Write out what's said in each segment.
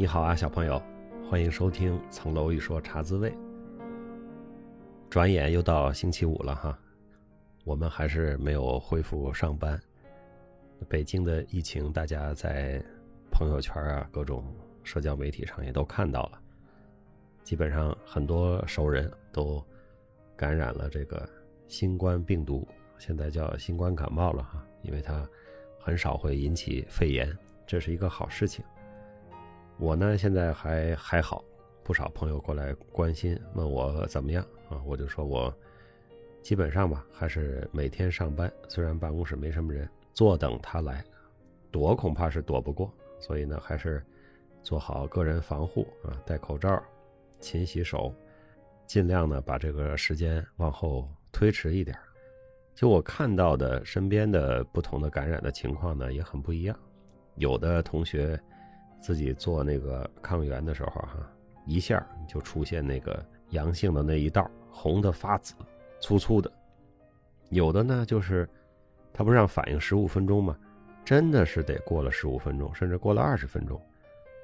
你好啊，小朋友，欢迎收听《层楼一说茶滋味》。转眼又到星期五了哈，我们还是没有恢复上班。北京的疫情，大家在朋友圈啊、各种社交媒体上也都看到了，基本上很多熟人都感染了这个新冠病毒，现在叫新冠感冒了哈，因为它很少会引起肺炎，这是一个好事情。我呢，现在还还好，不少朋友过来关心，问我怎么样啊？我就说我基本上吧，还是每天上班，虽然办公室没什么人，坐等他来，躲恐怕是躲不过，所以呢，还是做好个人防护啊，戴口罩，勤洗手，尽量呢把这个时间往后推迟一点。就我看到的身边的不同的感染的情况呢，也很不一样，有的同学。自己做那个抗原的时候，哈，一下就出现那个阳性的那一道，红的发紫，粗粗的。有的呢，就是他不让反应十五分钟吗？真的是得过了十五分钟，甚至过了二十分钟，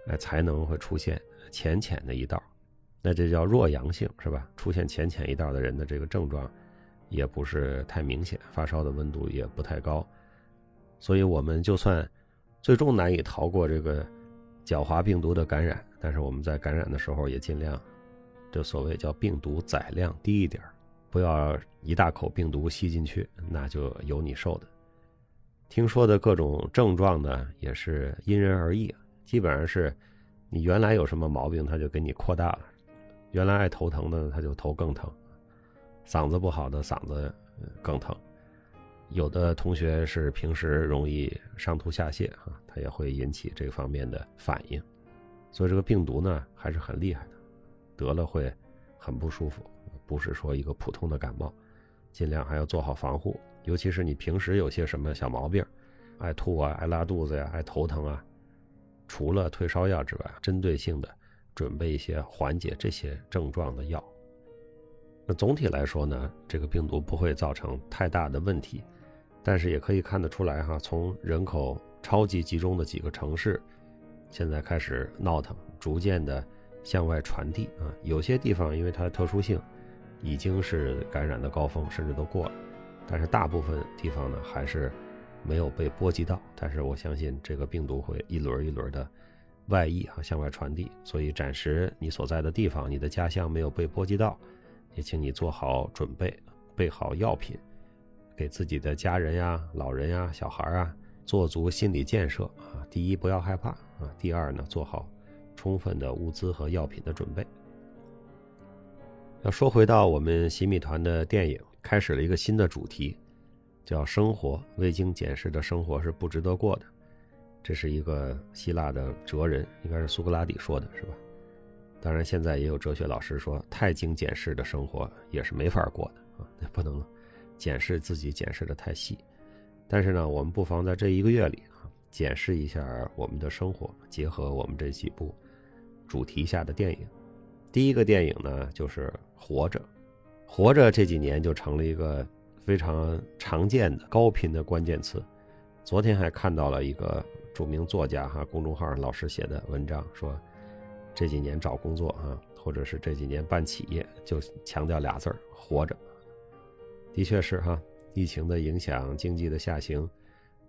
哎，才能会出现浅浅的一道。那这叫弱阳性，是吧？出现浅浅一道的人的这个症状，也不是太明显，发烧的温度也不太高。所以我们就算最终难以逃过这个。狡猾病毒的感染，但是我们在感染的时候也尽量，这所谓叫病毒载量低一点不要一大口病毒吸进去，那就有你受的。听说的各种症状呢，也是因人而异，基本上是，你原来有什么毛病，他就给你扩大了。原来爱头疼的，他就头更疼；嗓子不好的，嗓子更疼。有的同学是平时容易上吐下泻啊，它也会引起这方面的反应，所以这个病毒呢还是很厉害的，得了会很不舒服，不是说一个普通的感冒，尽量还要做好防护，尤其是你平时有些什么小毛病，爱吐啊、爱拉肚子呀、爱头疼啊，除了退烧药之外，针对性的准备一些缓解这些症状的药。那总体来说呢，这个病毒不会造成太大的问题。但是也可以看得出来哈，从人口超级集中的几个城市，现在开始闹腾，逐渐的向外传递啊。有些地方因为它的特殊性，已经是感染的高峰，甚至都过了。但是大部分地方呢，还是没有被波及到。但是我相信这个病毒会一轮一轮的外溢哈，向外传递。所以暂时你所在的地方，你的家乡没有被波及到，也请你做好准备，备好药品。给自己的家人呀、老人呀、小孩啊做足心理建设啊！第一，不要害怕啊；第二呢，做好充分的物资和药品的准备。要说回到我们洗米团的电影，开始了一个新的主题，叫“生活未经检视的生活是不值得过的”。这是一个希腊的哲人，应该是苏格拉底说的，是吧？当然，现在也有哲学老师说，太经检视的生活也是没法过的啊，那不能了。检视自己，检视的太细，但是呢，我们不妨在这一个月里啊，检视一下我们的生活，结合我们这几部主题下的电影。第一个电影呢，就是《活着》，《活着》这几年就成了一个非常常见的高频的关键词。昨天还看到了一个著名作家哈公众号上老师写的文章，说这几年找工作啊，或者是这几年办企业，就强调俩字儿：活着。的确是哈，疫情的影响，经济的下行，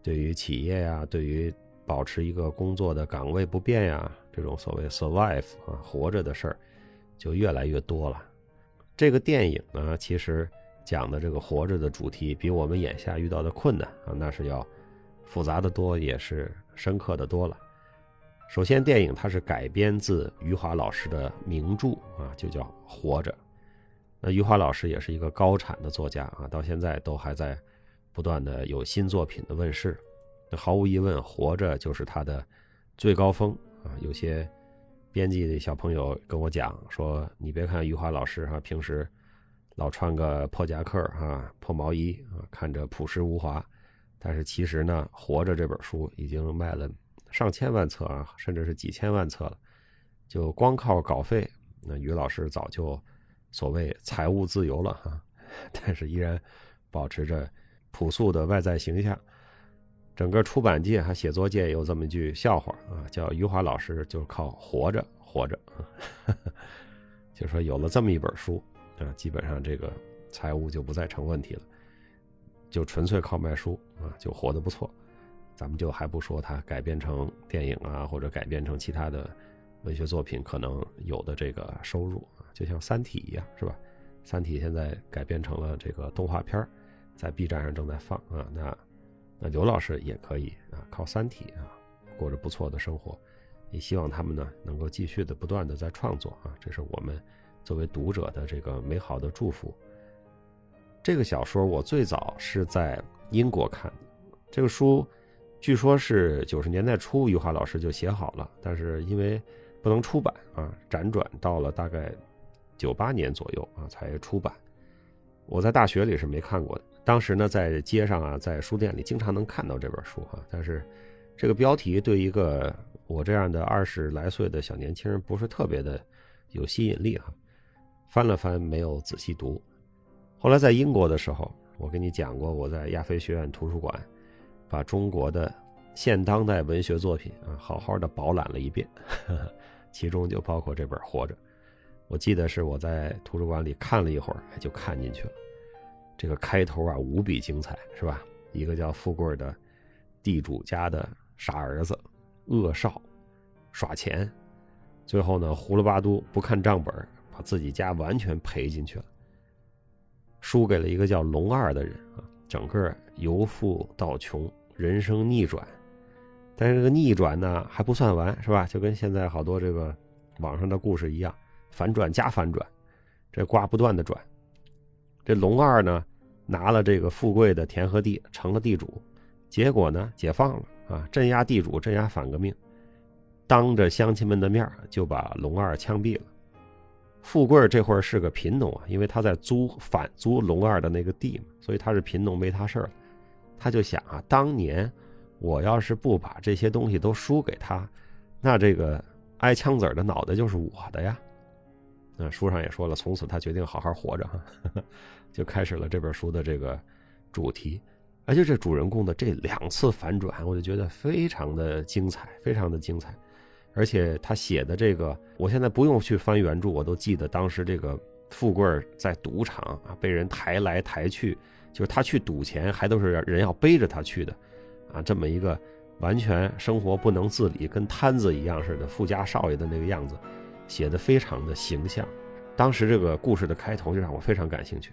对于企业呀，对于保持一个工作的岗位不变呀，这种所谓 survive 啊，活着的事儿，就越来越多了。这个电影呢，其实讲的这个活着的主题，比我们眼下遇到的困难啊，那是要复杂的多，也是深刻的多了。首先，电影它是改编自余华老师的名著啊，就叫《活着》。那余华老师也是一个高产的作家啊，到现在都还在不断的有新作品的问世。那毫无疑问，《活着》就是他的最高峰啊。有些编辑的小朋友跟我讲说：“你别看余华老师哈，平时老穿个破夹克哈、破毛衣啊，看着朴实无华，但是其实呢，《活着》这本书已经卖了上千万册啊，甚至是几千万册了。就光靠稿费，那余老师早就……所谓财务自由了哈，但是依然保持着朴素的外在形象。整个出版界、还写作界有这么一句笑话啊，叫余华老师就是靠活着活着，就说有了这么一本书啊，基本上这个财务就不再成问题了，就纯粹靠卖书啊，就活得不错。咱们就还不说它改编成电影啊，或者改编成其他的文学作品可能有的这个收入啊，就像《三体》一样，是吧？《三体》现在改编成了这个动画片在 B 站上正在放啊，那。那刘老师也可以啊，靠《三体》啊，过着不错的生活。也希望他们呢能够继续的不断的在创作啊，这是我们作为读者的这个美好的祝福。这个小说我最早是在英国看的，这个书据说是九十年代初余华老师就写好了，但是因为不能出版啊，辗转到了大概九八年左右啊才出版。我在大学里是没看过的。当时呢，在街上啊，在书店里经常能看到这本书啊，但是这个标题对一个我这样的二十来岁的小年轻人不是特别的有吸引力哈。翻了翻，没有仔细读。后来在英国的时候，我跟你讲过，我在亚非学院图书馆把中国的现当代文学作品啊好好的饱览了一遍，其中就包括这本《活着》。我记得是我在图书馆里看了一会儿，就看进去了。这个开头啊，无比精彩，是吧？一个叫富贵的地主家的傻儿子，恶少，耍钱，最后呢，胡了八嘟不看账本，把自己家完全赔进去了，输给了一个叫龙二的人啊，整个由富到穷，人生逆转。但是这个逆转呢，还不算完，是吧？就跟现在好多这个网上的故事一样，反转加反转，这卦不断的转。这龙二呢，拿了这个富贵的田和地，成了地主，结果呢，解放了啊，镇压地主，镇压反革命，当着乡亲们的面就把龙二枪毙了。富贵这会儿是个贫农啊，因为他在租反租龙二的那个地嘛，所以他是贫农，没他事儿了。他就想啊，当年我要是不把这些东西都输给他，那这个挨枪子儿的脑袋就是我的呀。那书上也说了，从此他决定好好活着哈。就开始了这本书的这个主题，而且这主人公的这两次反转，我就觉得非常的精彩，非常的精彩。而且他写的这个，我现在不用去翻原著，我都记得当时这个富贵在赌场啊被人抬来抬去，就是他去赌钱还都是人要背着他去的，啊，这么一个完全生活不能自理，跟摊子一样似的富家少爷的那个样子，写的非常的形象。当时这个故事的开头就让我非常感兴趣。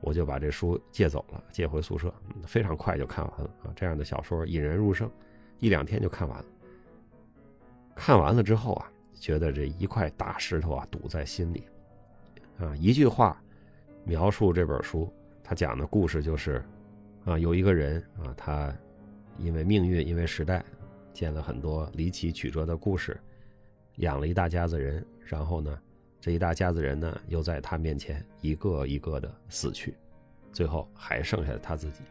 我就把这书借走了，借回宿舍，非常快就看完了啊！这样的小说引人入胜，一两天就看完了。看完了之后啊，觉得这一块大石头啊堵在心里，啊，一句话描述这本书，他讲的故事就是，啊，有一个人啊，他因为命运，因为时代，见了很多离奇曲折的故事，养了一大家子人，然后呢。这一大家子人呢，又在他面前一个一个的死去，最后还剩下了他自己。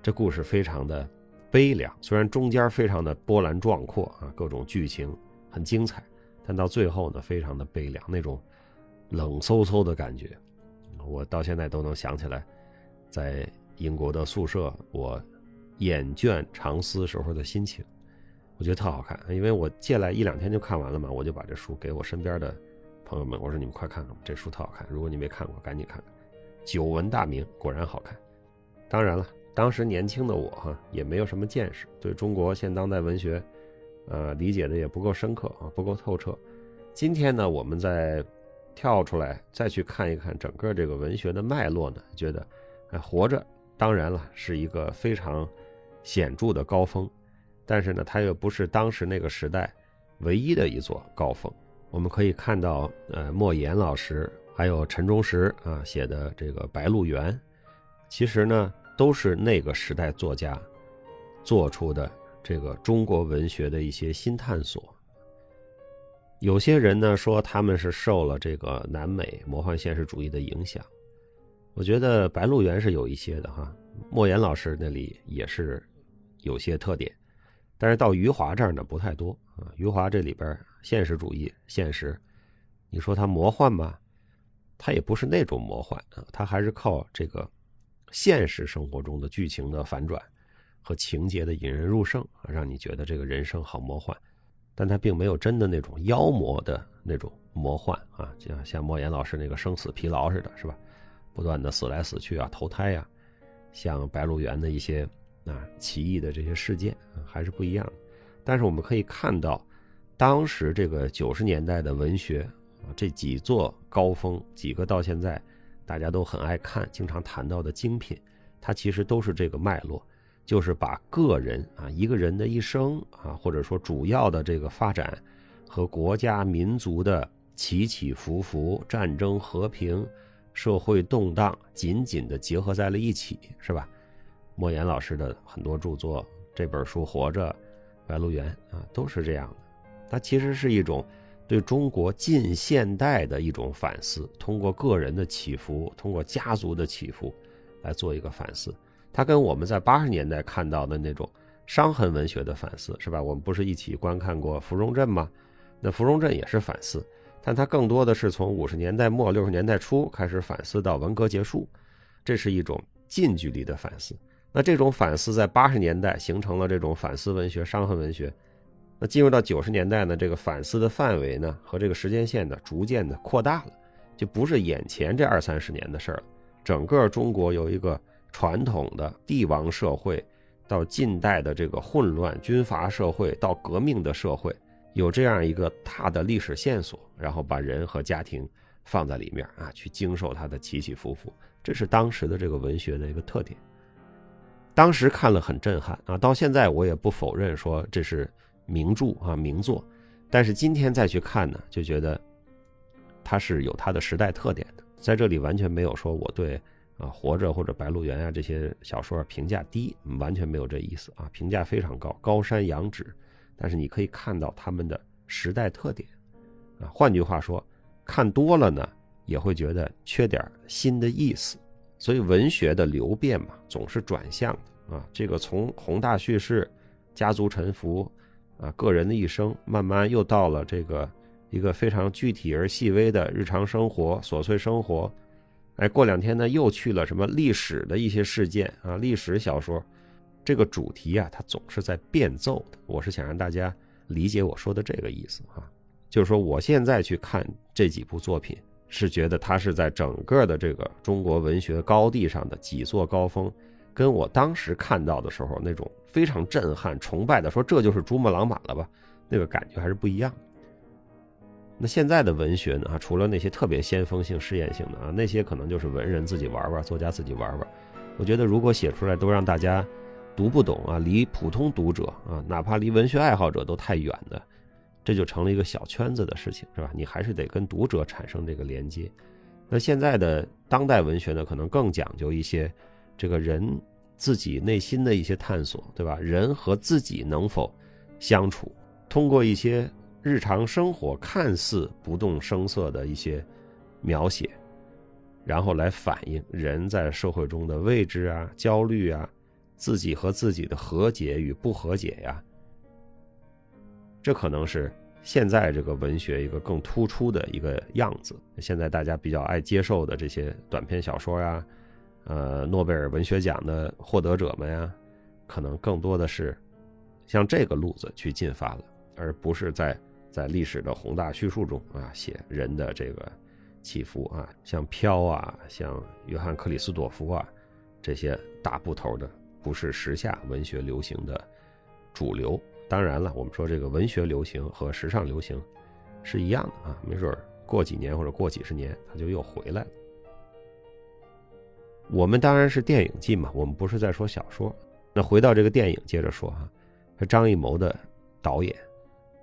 这故事非常的悲凉，虽然中间非常的波澜壮阔啊，各种剧情很精彩，但到最后呢，非常的悲凉，那种冷飕飕的感觉，我到现在都能想起来，在英国的宿舍，我眼倦长思时候的心情。我觉得特好看，因为我借来一两天就看完了嘛，我就把这书给我身边的。朋友们，我说你们快看看吧这书特好看。如果你没看过，赶紧看看。久闻大名，果然好看。当然了，当时年轻的我哈，也没有什么见识，对中国现当代文学，呃，理解的也不够深刻啊，不够透彻。今天呢，我们再跳出来，再去看一看整个这个文学的脉络呢，觉得，哎，活着，当然了，是一个非常显著的高峰，但是呢，它又不是当时那个时代唯一的一座高峰。我们可以看到，呃，莫言老师还有陈忠实啊写的这个《白鹿原》，其实呢都是那个时代作家做出的这个中国文学的一些新探索。有些人呢说他们是受了这个南美魔幻现实主义的影响，我觉得《白鹿原》是有一些的哈。莫言老师那里也是有些特点，但是到余华这儿呢不太多啊。余华这里边。现实主义，现实，你说它魔幻吗？它也不是那种魔幻啊，它还是靠这个现实生活中的剧情的反转，和情节的引人入胜，让你觉得这个人生好魔幻。但他并没有真的那种妖魔的那种魔幻啊，像像莫言老师那个生死疲劳似的，是吧？不断的死来死去啊，投胎呀，像《白鹿原》的一些啊奇异的这些事件啊还是不一样的。但是我们可以看到，当时这个九十年代的文学啊，这几座高峰，几个到现在大家都很爱看、经常谈到的精品，它其实都是这个脉络。就是把个人啊，一个人的一生啊，或者说主要的这个发展和国家民族的起起伏伏、战争和平、社会动荡紧紧的结合在了一起，是吧？莫言老师的很多著作，这本书《活着》《白鹿原》啊，都是这样的。它其实是一种对中国近现代的一种反思，通过个人的起伏，通过家族的起伏，来做一个反思。它跟我们在八十年代看到的那种伤痕文学的反思是吧？我们不是一起观看过《芙蓉镇》吗？那《芙蓉镇》也是反思，但它更多的是从五十年代末六十年代初开始反思到文革结束，这是一种近距离的反思。那这种反思在八十年代形成了这种反思文学、伤痕文学。那进入到九十年代呢，这个反思的范围呢和这个时间线呢逐渐的扩大了，就不是眼前这二三十年的事儿了。整个中国有一个。传统的帝王社会，到近代的这个混乱军阀社会，到革命的社会，有这样一个大的历史线索，然后把人和家庭放在里面啊，去经受它的起起伏伏，这是当时的这个文学的一个特点。当时看了很震撼啊，到现在我也不否认说这是名著啊名作，但是今天再去看呢，就觉得它是有它的时代特点的，在这里完全没有说我对。啊，活着或者白鹿原啊，这些小说评价低，完全没有这意思啊，评价非常高，高山仰止。但是你可以看到他们的时代特点，啊，换句话说，看多了呢，也会觉得缺点新的意思。所以文学的流变嘛，总是转向的啊。这个从宏大叙事、家族沉浮啊，个人的一生，慢慢又到了这个一个非常具体而细微的日常生活、琐碎生活。哎，过两天呢，又去了什么历史的一些事件啊？历史小说，这个主题啊，它总是在变奏的。我是想让大家理解我说的这个意思啊，就是说我现在去看这几部作品，是觉得他是在整个的这个中国文学高地上的几座高峰，跟我当时看到的时候那种非常震撼、崇拜的说这就是珠穆朗玛了吧，那个感觉还是不一样。那现在的文学呢？除了那些特别先锋性、试验性的啊，那些可能就是文人自己玩玩，作家自己玩玩。我觉得如果写出来都让大家读不懂啊，离普通读者啊，哪怕离文学爱好者都太远的，这就成了一个小圈子的事情，是吧？你还是得跟读者产生这个连接。那现在的当代文学呢，可能更讲究一些这个人自己内心的一些探索，对吧？人和自己能否相处，通过一些。日常生活看似不动声色的一些描写，然后来反映人在社会中的位置啊、焦虑啊、自己和自己的和解与不和解呀，这可能是现在这个文学一个更突出的一个样子。现在大家比较爱接受的这些短篇小说呀，呃，诺贝尔文学奖的获得者们呀，可能更多的是向这个路子去进发了，而不是在。在历史的宏大叙述中啊，写人的这个起伏啊，像飘啊，像约翰克里斯朵夫啊，这些大部头的，不是时下文学流行的主流。当然了，我们说这个文学流行和时尚流行是一样的啊，没准过几年或者过几十年，它就又回来了。我们当然是电影季嘛，我们不是在说小说。那回到这个电影，接着说啊，张艺谋的导演。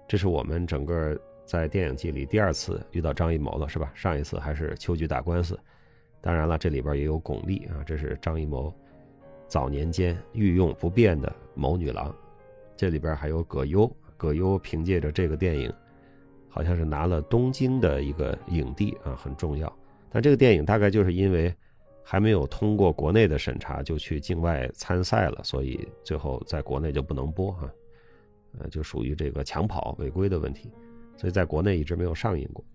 这是我们整个在电影季里第二次遇到张艺谋了，是吧？上一次还是秋菊打官司。当然了，这里边也有巩俐啊，这是张艺谋早年间御用不变的谋女郎。这里边还有葛优，葛优凭借着这个电影，好像是拿了东京的一个影帝啊，很重要。但这个电影大概就是因为还没有通过国内的审查，就去境外参赛了，所以最后在国内就不能播哈。呃，就属于这个抢跑违规的问题，所以在国内一直没有上映过。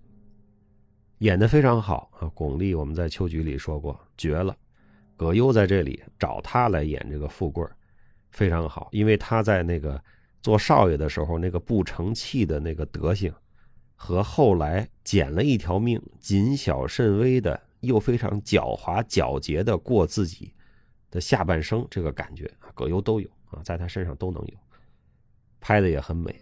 演的非常好啊，巩俐我们在秋菊里说过绝了，葛优在这里找他来演这个富贵非常好，因为他在那个做少爷的时候，那个不成器的那个德行，和后来捡了一条命、谨小慎微的又非常狡猾狡黠的过自己的下半生，这个感觉啊，葛优都有啊，在他身上都能有，拍的也很美。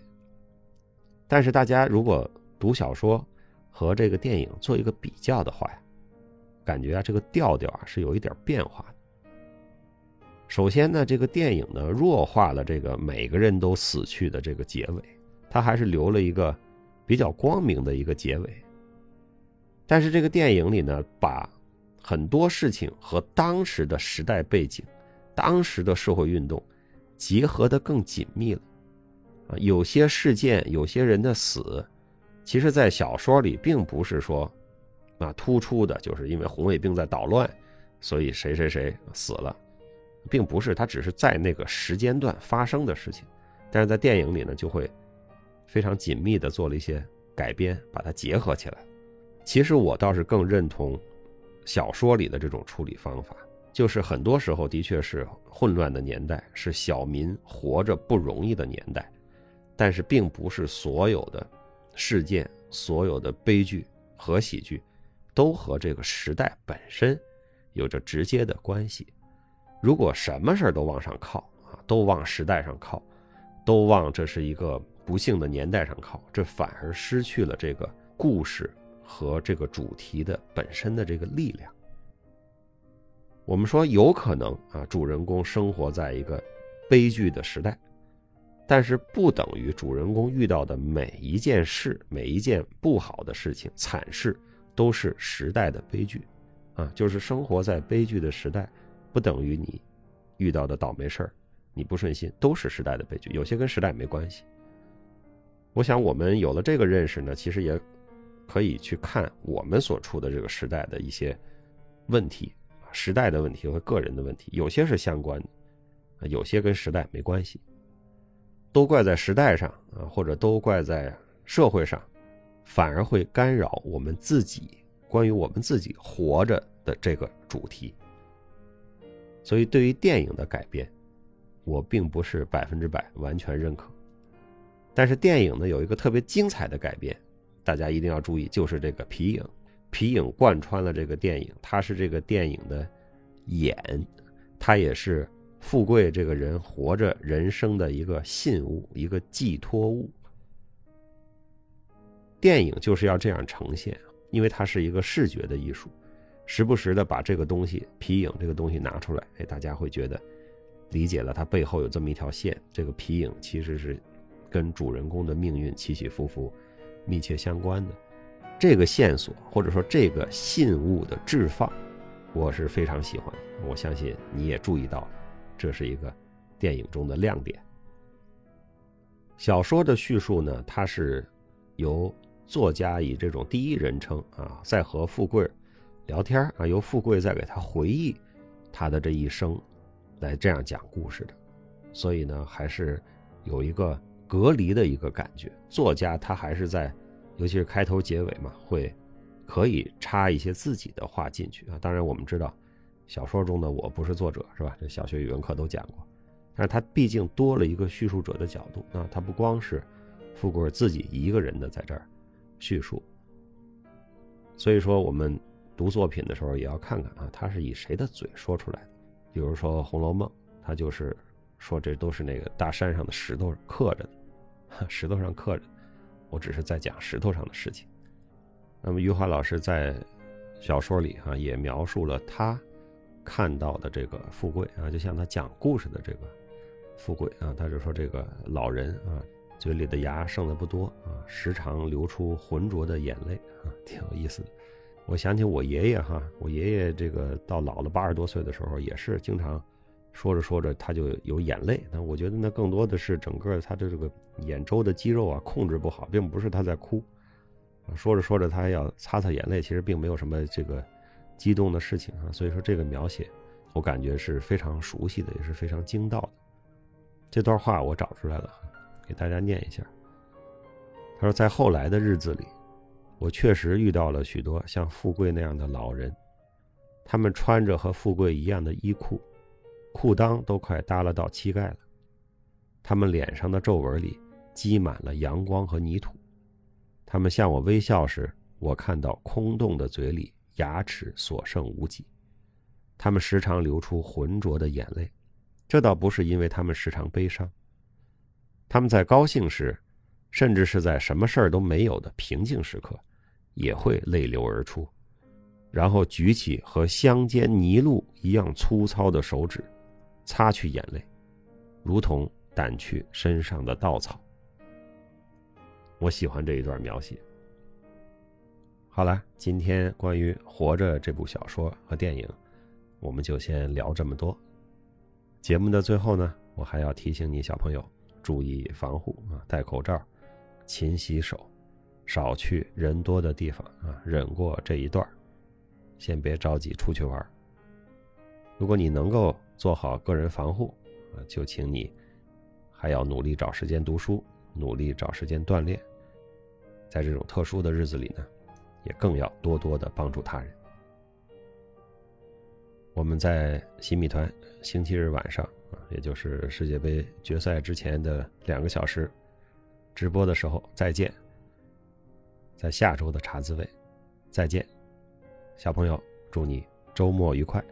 但是大家如果读小说和这个电影做一个比较的话呀，感觉啊，这个调调啊是有一点变化的。首先呢，这个电影呢弱化了这个每个人都死去的这个结尾，它还是留了一个比较光明的一个结尾。但是这个电影里呢，把很多事情和当时的时代背景、当时的社会运动结合的更紧密了。啊，有些事件、有些人的死，其实在小说里并不是说啊突出的，就是因为红卫兵在捣乱，所以谁谁谁死了。并不是，它只是在那个时间段发生的事情，但是在电影里呢，就会非常紧密的做了一些改编，把它结合起来。其实我倒是更认同小说里的这种处理方法，就是很多时候的确是混乱的年代，是小民活着不容易的年代，但是并不是所有的事件、所有的悲剧和喜剧都和这个时代本身有着直接的关系。如果什么事儿都往上靠啊，都往时代上靠，都往这是一个不幸的年代上靠，这反而失去了这个故事和这个主题的本身的这个力量。我们说有可能啊，主人公生活在一个悲剧的时代，但是不等于主人公遇到的每一件事、每一件不好的事情、惨事都是时代的悲剧，啊，就是生活在悲剧的时代。不等于你遇到的倒霉事儿，你不顺心都是时代的悲剧，有些跟时代没关系。我想我们有了这个认识呢，其实也可以去看我们所处的这个时代的一些问题，时代的问题和个人的问题，有些是相关的，有些跟时代没关系。都怪在时代上啊，或者都怪在社会上，反而会干扰我们自己关于我们自己活着的这个主题。所以，对于电影的改编，我并不是百分之百完全认可。但是，电影呢有一个特别精彩的改编，大家一定要注意，就是这个皮影。皮影贯穿了这个电影，它是这个电影的眼，它也是富贵这个人活着人生的一个信物，一个寄托物。电影就是要这样呈现，因为它是一个视觉的艺术。时不时的把这个东西皮影这个东西拿出来，哎，大家会觉得理解了它背后有这么一条线。这个皮影其实是跟主人公的命运起起伏伏密切相关的。这个线索或者说这个信物的置放，我是非常喜欢。我相信你也注意到，这是一个电影中的亮点。小说的叙述呢，它是由作家以这种第一人称啊，在和富贵。聊天啊，由富贵在给他回忆他的这一生，来这样讲故事的，所以呢，还是有一个隔离的一个感觉。作家他还是在，尤其是开头结尾嘛，会可以插一些自己的话进去啊。当然，我们知道小说中的我不是作者，是吧？这小学语文课都讲过，但是他毕竟多了一个叙述者的角度啊，他不光是富贵自己一个人的在这儿叙述，所以说我们。读作品的时候也要看看啊，他是以谁的嘴说出来的。比如说《红楼梦》，他就是说这都是那个大山上的石头刻着的，石头上刻着。我只是在讲石头上的事情。那么余华老师在小说里啊，也描述了他看到的这个富贵啊，就像他讲故事的这个富贵啊，他就说这个老人啊，嘴里的牙剩的不多啊，时常流出浑浊的眼泪啊，挺有意思的。我想起我爷爷哈，我爷爷这个到老了八十多岁的时候，也是经常说着说着他就有眼泪。那我觉得那更多的是整个他的这个眼周的肌肉啊控制不好，并不是他在哭。说着说着他要擦擦眼泪，其实并没有什么这个激动的事情啊。所以说这个描写，我感觉是非常熟悉的，也是非常精到的。这段话我找出来了，给大家念一下。他说，在后来的日子里。我确实遇到了许多像富贵那样的老人，他们穿着和富贵一样的衣裤，裤裆都快耷拉到膝盖了。他们脸上的皱纹里积满了阳光和泥土。他们向我微笑时，我看到空洞的嘴里牙齿所剩无几。他们时常流出浑浊的眼泪，这倒不是因为他们时常悲伤。他们在高兴时，甚至是在什么事儿都没有的平静时刻，也会泪流而出，然后举起和乡间泥路一样粗糙的手指，擦去眼泪，如同掸去身上的稻草。我喜欢这一段描写。好了，今天关于《活着》这部小说和电影。我们就先聊这么多。节目的最后呢，我还要提醒你小朋友注意防护啊，戴口罩，勤洗手，少去人多的地方啊，忍过这一段先别着急出去玩如果你能够做好个人防护啊，就请你还要努力找时间读书，努力找时间锻炼。在这种特殊的日子里呢，也更要多多的帮助他人。我们在新米团星期日晚上啊，也就是世界杯决赛之前的两个小时直播的时候再见。在下周的茶滋味，再见，小朋友，祝你周末愉快。